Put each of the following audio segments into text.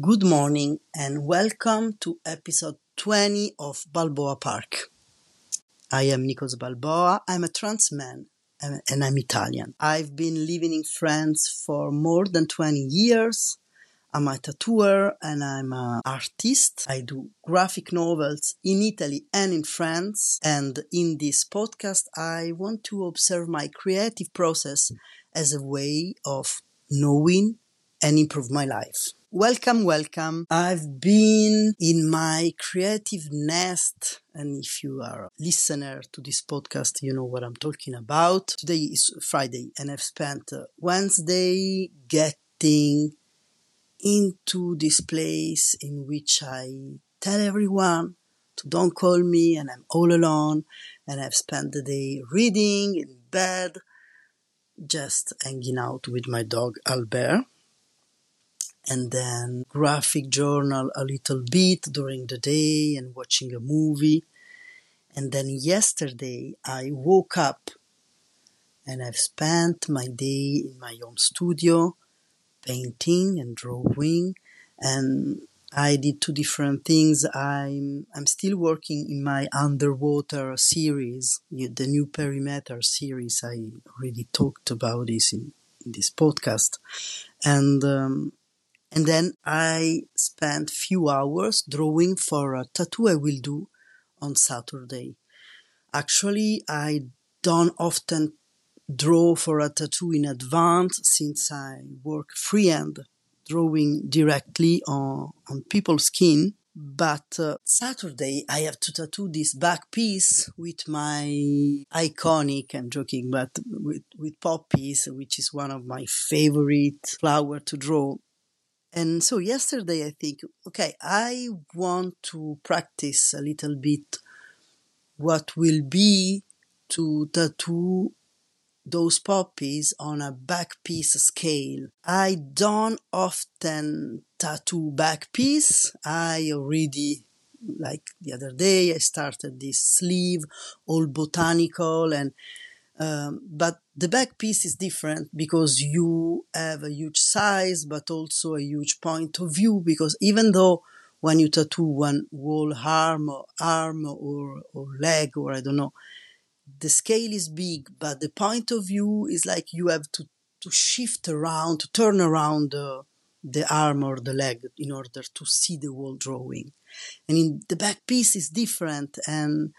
Good morning and welcome to episode 20 of Balboa Park. I am Nicoz Balboa. I'm a trans man and I'm Italian. I've been living in France for more than 20 years. I'm a tattooer and I'm an artist. I do graphic novels in Italy and in France. And in this podcast, I want to observe my creative process as a way of knowing and improve my life. Welcome, welcome. I've been in my creative nest, and if you are a listener to this podcast, you know what I'm talking about. Today is Friday, and I've spent uh, Wednesday getting into this place in which I tell everyone to don't call me, and I'm all alone, and I've spent the day reading in bed, just hanging out with my dog Albert and then graphic journal a little bit during the day and watching a movie. And then yesterday I woke up and I've spent my day in my own studio painting and drawing and I did two different things. I'm I'm still working in my underwater series, the new perimeter series. I already talked about this in, in this podcast, and um, and then I spent few hours drawing for a tattoo I will do on Saturday. Actually, I don't often draw for a tattoo in advance since I work freehand drawing directly on, on people's skin. But uh, Saturday I have to tattoo this back piece with my iconic, I'm joking, but with, with poppies, which is one of my favorite flower to draw. And so yesterday I think, okay, I want to practice a little bit what will be to tattoo those poppies on a back piece scale. I don't often tattoo back piece. I already, like the other day, I started this sleeve, all botanical and um, but the back piece is different because you have a huge size, but also a huge point of view. Because even though when you tattoo one whole arm or arm or, or leg or I don't know, the scale is big, but the point of view is like you have to, to shift around, to turn around the, the arm or the leg in order to see the whole drawing. And in the back piece is different and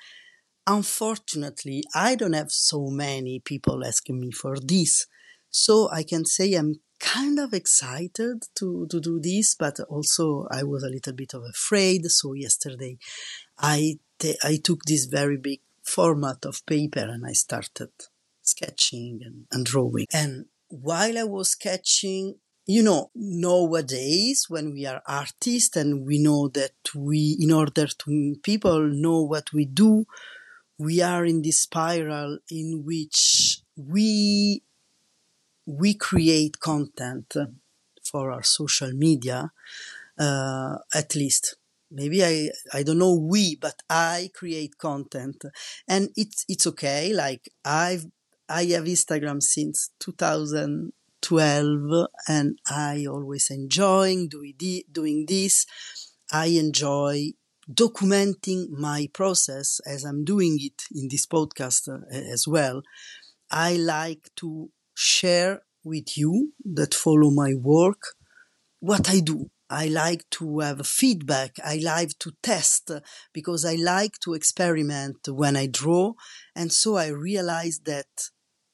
Unfortunately, I don't have so many people asking me for this. So I can say I'm kind of excited to, to do this, but also I was a little bit of afraid. So yesterday I, t- I took this very big format of paper and I started sketching and, and drawing. And while I was sketching, you know, nowadays when we are artists and we know that we, in order to people know what we do, we are in this spiral in which we we create content for our social media uh, at least. Maybe i i don't know we but i create content. And it's it's okay. Like i've i have instagram since 2012 and i always enjoying doing, doing this. I enjoy documenting my process as I'm doing it in this podcast uh, as well. I like to share with you that follow my work what I do. I like to have feedback. I like to test because I like to experiment when I draw. And so I realized that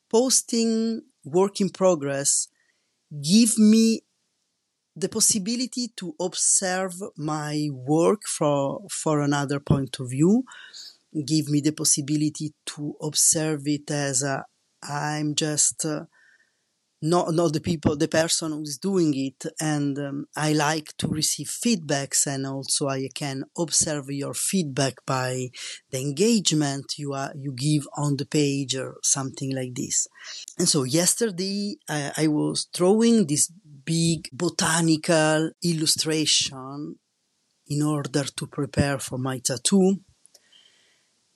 posting work in progress give me the possibility to observe my work for, for another point of view, give me the possibility to observe it as a, I'm just uh, not not the people, the person who's doing it, and um, I like to receive feedbacks, and also I can observe your feedback by the engagement you are you give on the page or something like this. And so yesterday I, I was drawing this big botanical illustration in order to prepare for my tattoo.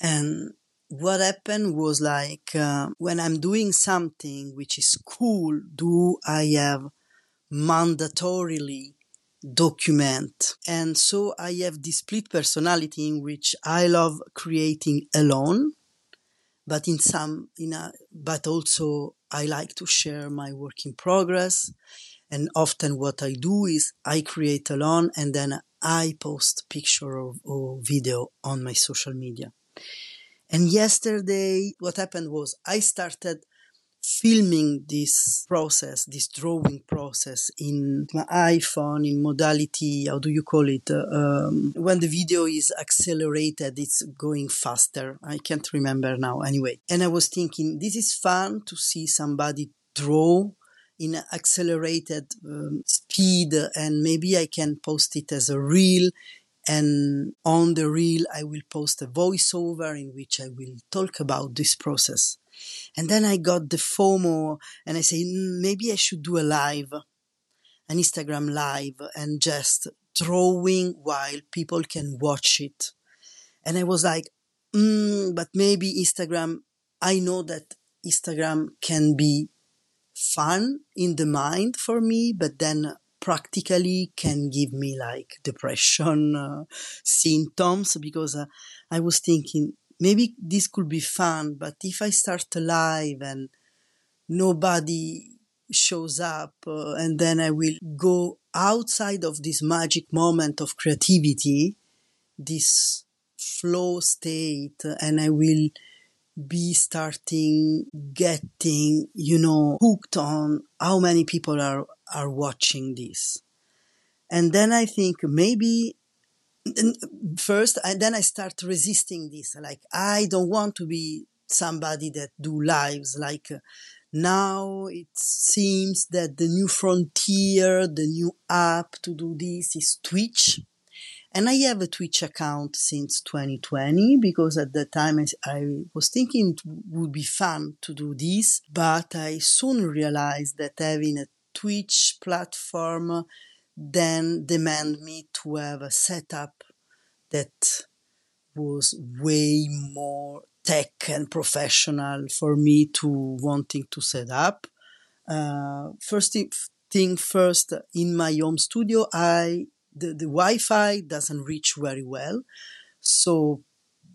And what happened was like uh, when I'm doing something which is cool, do I have mandatorily document. And so I have this split personality in which I love creating alone, but in some, in a, but also I like to share my work in progress. And often what I do is I create a alone and then I post picture or, or video on my social media. And yesterday, what happened was I started filming this process, this drawing process in my iPhone in modality, how do you call it? Um, when the video is accelerated, it's going faster. I can't remember now anyway. And I was thinking, this is fun to see somebody draw in accelerated um, speed and maybe I can post it as a reel and on the reel I will post a voiceover in which I will talk about this process. And then I got the FOMO and I say mm, maybe I should do a live, an Instagram live and just drawing while people can watch it. And I was like, mm, but maybe Instagram, I know that Instagram can be fun in the mind for me, but then practically can give me like depression uh, symptoms because uh, I was thinking maybe this could be fun, but if I start live and nobody shows up uh, and then I will go outside of this magic moment of creativity, this flow state, and I will be starting getting, you know, hooked on how many people are, are watching this. And then I think maybe first, and then I start resisting this. Like, I don't want to be somebody that do lives. Like, uh, now it seems that the new frontier, the new app to do this is Twitch. And I have a Twitch account since 2020 because at that time I, I, was thinking it would be fun to do this, but I soon realized that having a Twitch platform then demand me to have a setup that was way more tech and professional for me to wanting to set up. Uh, first thing first, in my home studio, I the, the Wi-Fi doesn't reach very well. So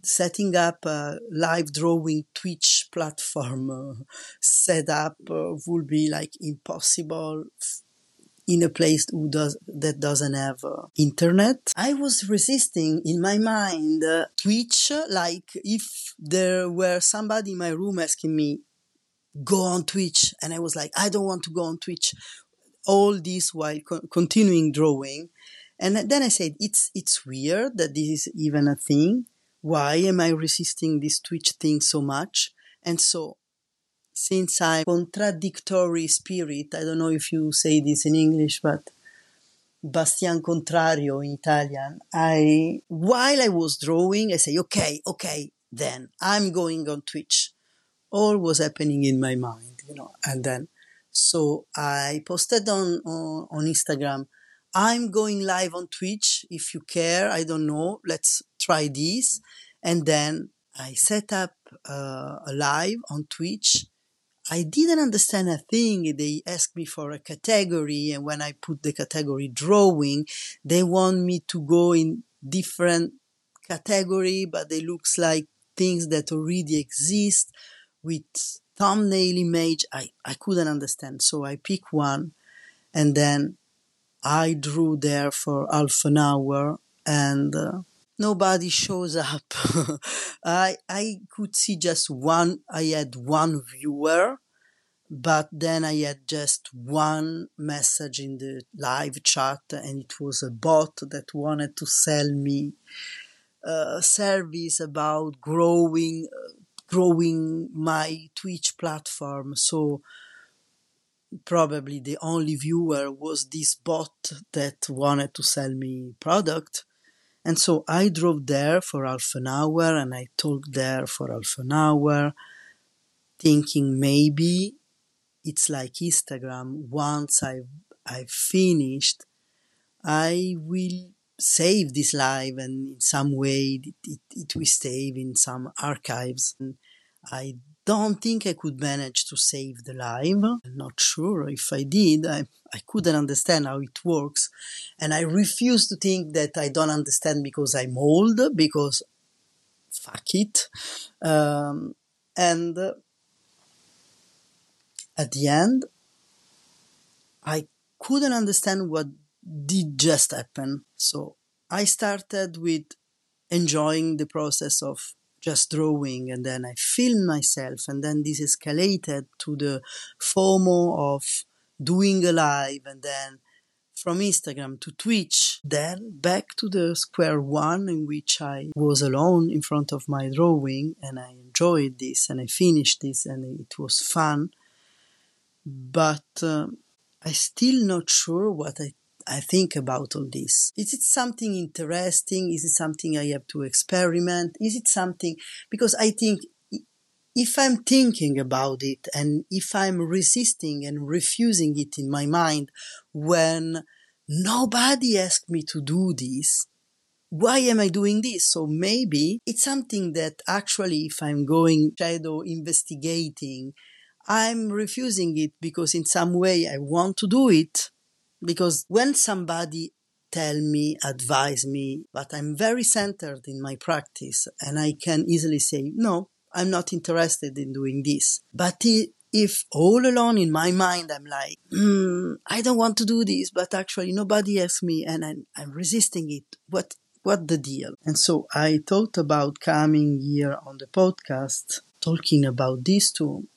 setting up a live drawing Twitch platform uh, setup uh, would be like impossible in a place who does, that doesn't have uh, internet. I was resisting in my mind uh, Twitch, like if there were somebody in my room asking me, go on Twitch. And I was like, I don't want to go on Twitch. All this while co- continuing drawing. And then I said, it's, it's weird that this is even a thing. Why am I resisting this Twitch thing so much? And so, since I'm contradictory spirit, I don't know if you say this in English, but Bastian Contrario in Italian, I, while I was drawing, I say, okay, okay, then I'm going on Twitch. All was happening in my mind, you know, and then, so I posted on, on, on Instagram, I'm going live on Twitch. If you care, I don't know. Let's try this. And then I set up uh, a live on Twitch. I didn't understand a thing. They asked me for a category, and when I put the category drawing, they want me to go in different category, but they looks like things that already exist with thumbnail image. I, I couldn't understand. So I pick one and then I drew there for half an hour and uh, nobody shows up. I, I could see just one, I had one viewer, but then I had just one message in the live chat and it was a bot that wanted to sell me a service about growing, uh, growing my Twitch platform. So, probably the only viewer was this bot that wanted to sell me product. And so I drove there for half an hour and I talked there for half an hour, thinking maybe it's like Instagram. Once I've, I've finished, I will save this live and in some way it, it, it will save in some archives. And I don't think I could manage to save the live. I'm not sure if I did. I, I couldn't understand how it works. And I refuse to think that I don't understand because I'm old, because fuck it. Um, and at the end, I couldn't understand what did just happen. So I started with enjoying the process of just drawing and then I filmed myself and then this escalated to the FOMO of doing a live and then from Instagram to Twitch, then back to the square one in which I was alone in front of my drawing and I enjoyed this and I finished this and it was fun. But uh, I still not sure what I I think about all this. Is it something interesting? Is it something I have to experiment? Is it something because I think if I'm thinking about it and if I'm resisting and refusing it in my mind when nobody asked me to do this, why am I doing this? So maybe it's something that actually, if I'm going shadow investigating, I'm refusing it because in some way I want to do it because when somebody tell me, advise me, but I'm very centered in my practice and I can easily say, no, I'm not interested in doing this. But if all alone in my mind I'm like, mm, I don't want to do this, but actually nobody asks me and I'm, I'm resisting it. What what the deal? And so I thought about coming here on the podcast talking about this too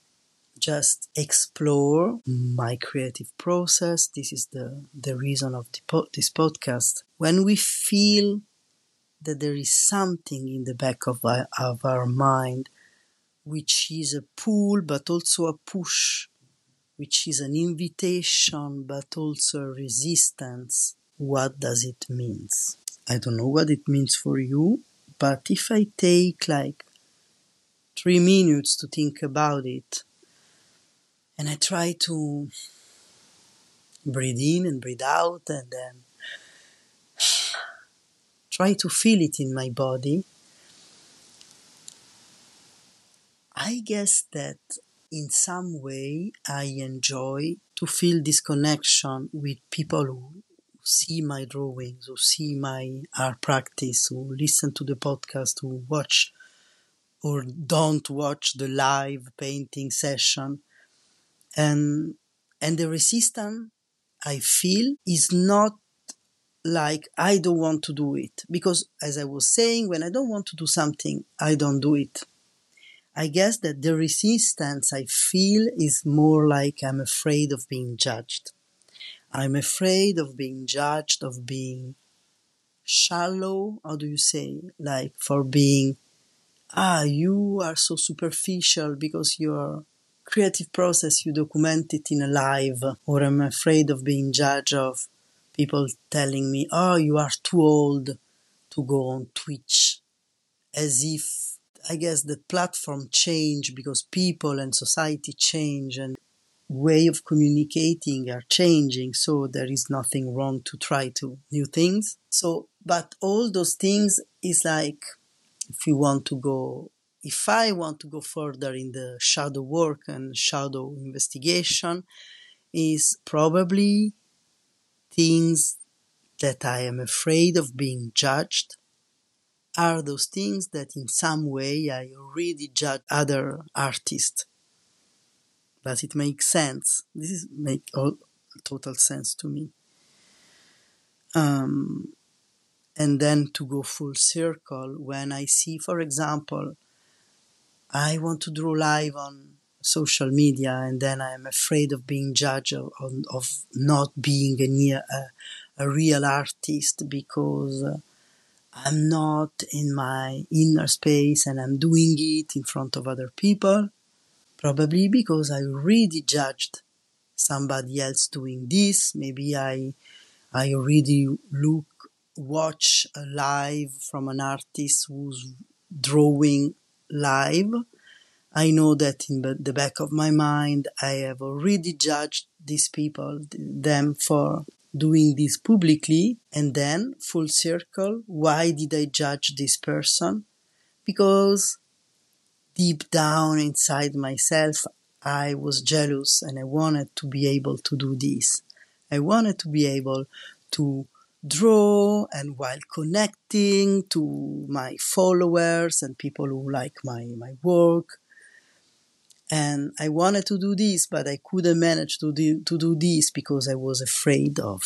just explore my creative process. This is the, the reason of the po- this podcast. When we feel that there is something in the back of our, of our mind which is a pull but also a push, which is an invitation but also a resistance, what does it mean? I don't know what it means for you, but if I take like three minutes to think about it, and I try to breathe in and breathe out and then um, try to feel it in my body. I guess that in some way I enjoy to feel this connection with people who see my drawings, who see my art practice, who listen to the podcast, who watch or don't watch the live painting session and and the resistance I feel is not like I don't want to do it. Because as I was saying when I don't want to do something I don't do it. I guess that the resistance I feel is more like I'm afraid of being judged. I'm afraid of being judged of being shallow how do you say? Like for being ah you are so superficial because you're creative process you document it in a live or I'm afraid of being judged of people telling me, oh, you are too old to go on Twitch. As if, I guess, the platform change because people and society change and way of communicating are changing. So there is nothing wrong to try to new things. So, but all those things is like, if you want to go if I want to go further in the shadow work and shadow investigation, is probably things that I am afraid of being judged are those things that in some way I already judge other artists. Does it make sense? This is make all total sense to me. Um, and then to go full circle when I see, for example, I want to draw live on social media and then I'm afraid of being judged of, of not being a, near, a, a real artist because uh, I'm not in my inner space and I'm doing it in front of other people. Probably because I really judged somebody else doing this. Maybe I, I already look, watch a live from an artist who's drawing live, I know that in the back of my mind, I have already judged these people, them for doing this publicly. And then, full circle, why did I judge this person? Because deep down inside myself, I was jealous and I wanted to be able to do this. I wanted to be able to draw and while connecting to my followers and people who like my, my work. And I wanted to do this, but I couldn't manage to do, to do this because I was afraid of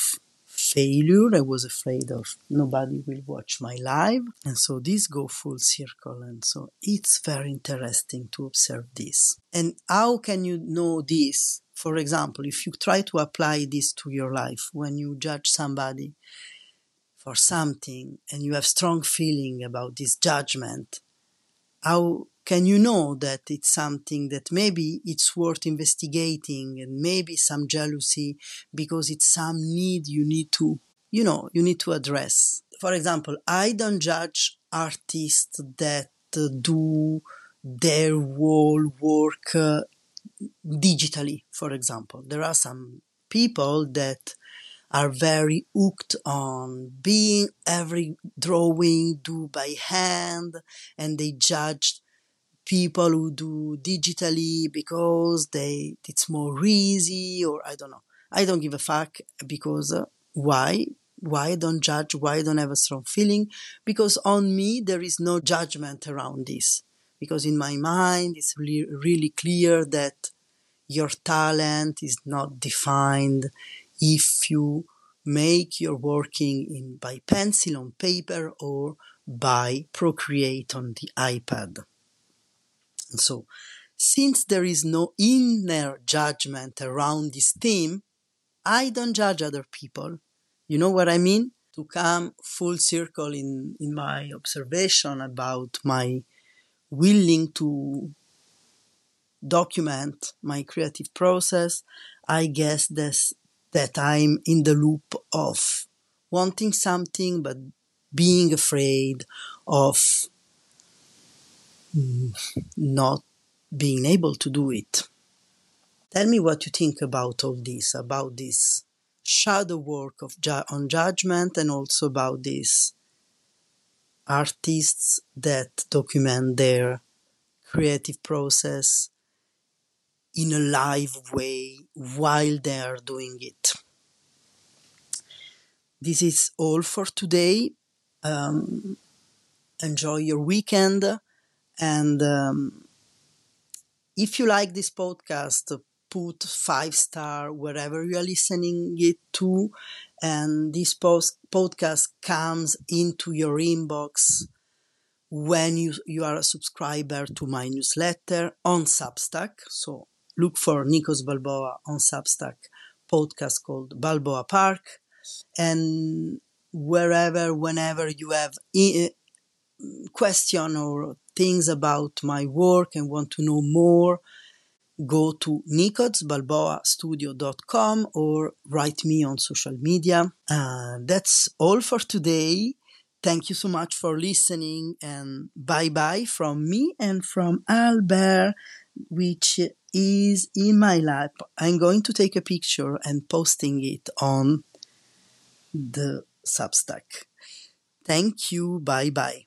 failure. I was afraid of nobody will watch my live. And so this go full circle. And so it's very interesting to observe this. And how can you know this? For example, if you try to apply this to your life, when you judge somebody for something and you have strong feeling about this judgment, how can you know that it's something that maybe it's worth investigating and maybe some jealousy because it's some need you need to, you know, you need to address. For example, I don't judge artists that do their whole work uh, digitally, for example. There are some people that are very hooked on being every drawing do by hand and they judge people who do digitally because they it's more easy or I don't know. I don't give a fuck because uh, why? Why don't judge? Why don't have a strong feeling? Because on me there is no judgment around this. Because in my mind it's really, really clear that your talent is not defined if you make your working in by pencil on paper or by Procreate on the iPad. And so, since there is no inner judgment around this theme, I don't judge other people. You know what I mean? To come full circle in, in my observation about my willing to document my creative process, I guess this, that I'm in the loop of wanting something but being afraid of not being able to do it. Tell me what you think about all this, about this shadow work of ju- on judgment and also about these artists that document their creative process in a live way while they are doing it. This is all for today. Um, enjoy your weekend and um, if you like this podcast, put five star wherever you are listening it to, and this post podcast comes into your inbox when you, you are a subscriber to my newsletter on Substack. So look for Nicoz Balboa on Substack podcast called Balboa Park. And wherever, whenever you have question or things about my work and want to know more, go to nicozbalboastudio.com or write me on social media. Uh, that's all for today. Thank you so much for listening and bye bye from me and from Albert, which is in my lap. I'm going to take a picture and posting it on the Substack. Thank you. Bye bye.